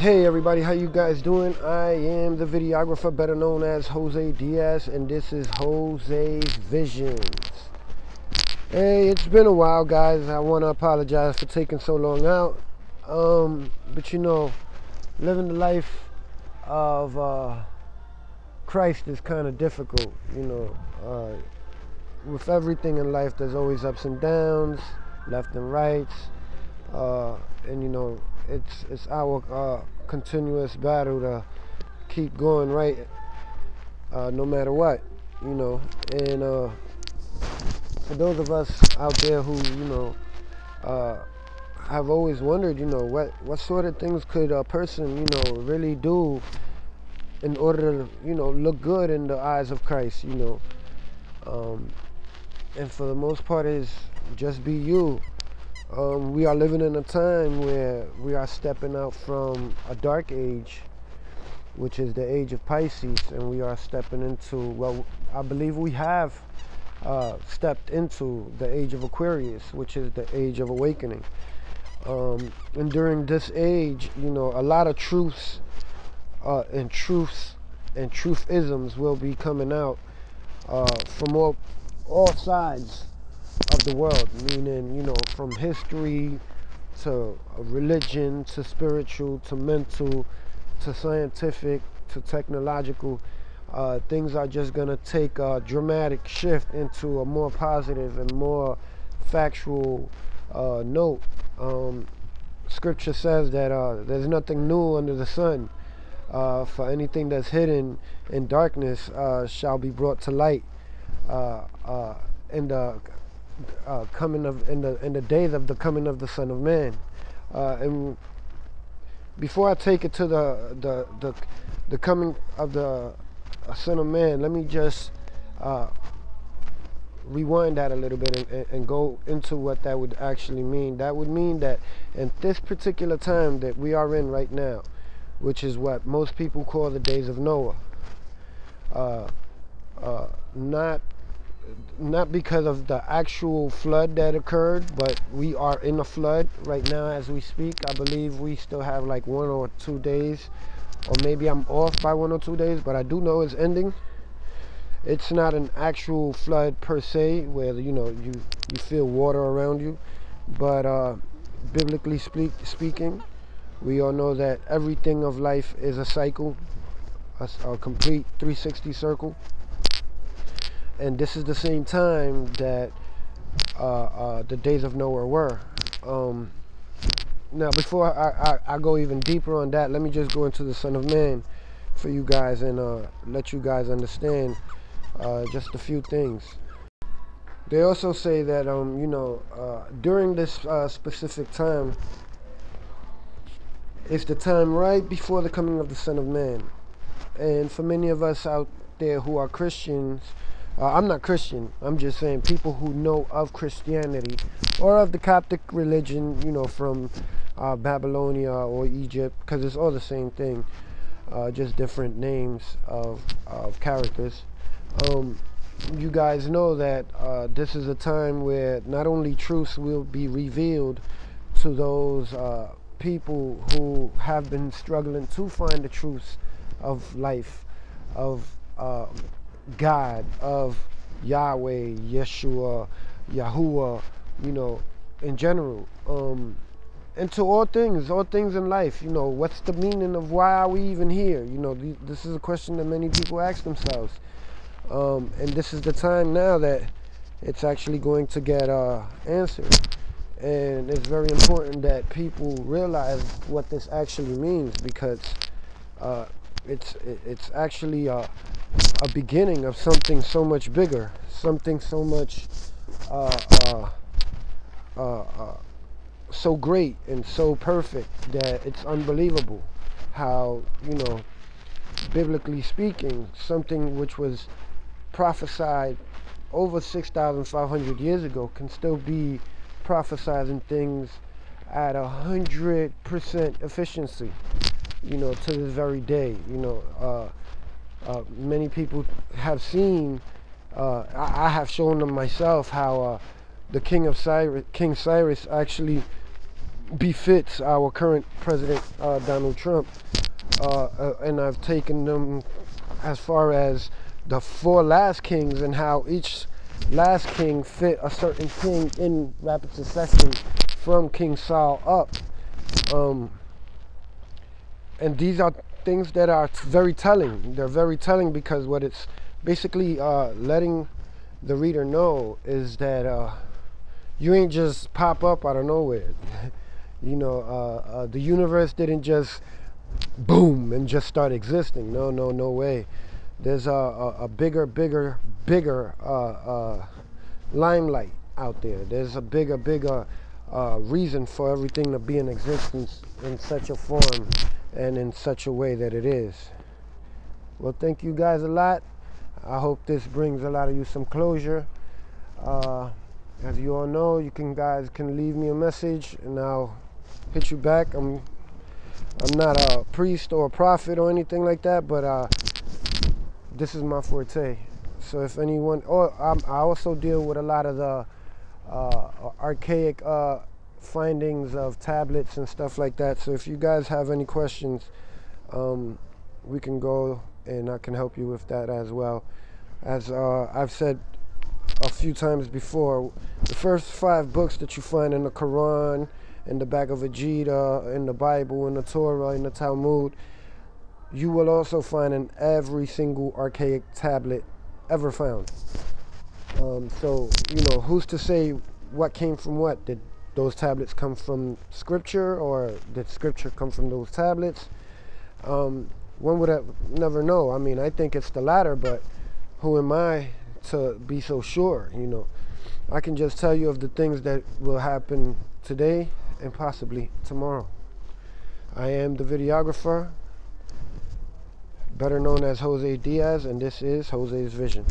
Hey everybody, how you guys doing? I am the videographer better known as Jose Diaz and this is Jose's Visions. Hey, it's been a while guys. I want to apologize for taking so long out. Um, but you know, living the life of uh, Christ is kind of difficult, you know. Uh, with everything in life, there's always ups and downs, left and rights, uh, and you know, it's it's our uh, continuous battle to keep going right, uh, no matter what, you know. And uh, for those of us out there who, you know, uh, have always wondered, you know, what what sort of things could a person, you know, really do in order to, you know, look good in the eyes of Christ, you know. Um, and for the most part is just be you. Um, we are living in a time where we are stepping out from a dark age, which is the age of Pisces, and we are stepping into, well, I believe we have uh, stepped into the age of Aquarius, which is the age of awakening. Um, and during this age, you know, a lot of truths uh, and truths and truthisms will be coming out uh, from all all sides of the world, meaning, you know, from history to religion to spiritual to mental to scientific to technological. Uh, things are just going to take a dramatic shift into a more positive and more factual uh, note. Um, scripture says that uh, there's nothing new under the sun. Uh, for anything that's hidden in darkness uh, shall be brought to light uh, in the uh, coming of in the in the days of the coming of the Son of Man. Uh, and before I take it to the the the, the coming of the Son of Man, let me just uh, rewind that a little bit and, and, go into what that would actually mean. That would mean that in this particular time that we are in right now, which is what most people call the days of Noah. Uh, uh, not not because of the actual flood that occurred, but we are in a flood right now as we speak. I believe we still have like one or two days, or maybe I'm off by one or two days, but I do know it's ending. It's not an actual flood per se, where you know you you feel water around you, but uh, biblically speak, speaking, we all know that everything of life is a cycle, a, a complete 360 circle and this is the same time that uh, uh, the days of Noah were. Um, now, before I, I, I, go even deeper on that, let me just go into the Son of Man for you guys and uh, let you guys understand uh, just a few things. They also say that, um, you know, uh, during this uh, specific time, it's the time right before the coming of the Son of Man. And for many of us out there who are Christians, uh, I'm not Christian. I'm just saying people who know of Christianity or of the Coptic religion, you know, from uh, Babylonia or Egypt, because it's all the same thing, uh, just different names of, of characters. Um, you guys know that uh, this is a time where not only truths will be revealed to those uh, people who have been struggling to find the truths of life, of uh, God, of Yahweh, Yeshua, Yahuwah, you know, in general. Um, and to all things, all things in life, you know, what's the meaning of why are we even here? You know, th- this is a question that many people ask themselves. Um, and this is the time now that it's actually going to get uh, answered. And it's very important that people realize what this actually means because uh, it's it's actually a, a beginning of something so much bigger, something so much uh, uh, uh, uh, so great and so perfect that it's unbelievable how you know biblically speaking something which was prophesied over 6,500 years ago can still be prophesizing things at a hundred percent efficiency you know, to this very day. You know, uh, uh, many people have seen, uh, I, I, have shown them myself how uh, the king of Cyrus, King Cyrus actually befits our current president, uh, Donald Trump. Uh, uh, and I've taken them as far as the four last kings and how each last king fit a certain king in rapid succession from King Saul up. Um, and these are things that are very telling. They're very telling because what it's basically uh, letting the reader know is that uh, you ain't just pop up out of nowhere. you know, uh, uh, the universe didn't just boom and just start existing. No, no, no way. There's a, a, a bigger, bigger, bigger uh, uh, limelight out there. There's a bigger, bigger reason for everything to be in existence in such a form and in such a way that it is. Well, thank you guys a lot. I hope this brings a lot of you some closure. Uh, as you all know, you can guys can leave me a message and I'll hit you back. I'm I'm not a priest or a prophet or anything like that, but uh, this is my forte. So if anyone, or oh, I also deal with a lot of the uh, archaic uh, findings of tablets and stuff like that. So if you guys have any questions, um, we can go and I can help you with that as well. As uh, I've said a few times before, the first five books that you find in the Quran, in the Bhagavad Gita, in the Bible, in the Torah, in the Talmud, you will also find in every single archaic tablet ever found. Um, so, you know, who's to say what came from what? Did those tablets come from scripture or did scripture come from those tablets? Um, one would have never know. I mean, I think it's the latter, but who am I to be so sure? You know, I can just tell you of the things that will happen today and possibly tomorrow. I am the videographer, better known as Jose Diaz, and this is Jose's Vision.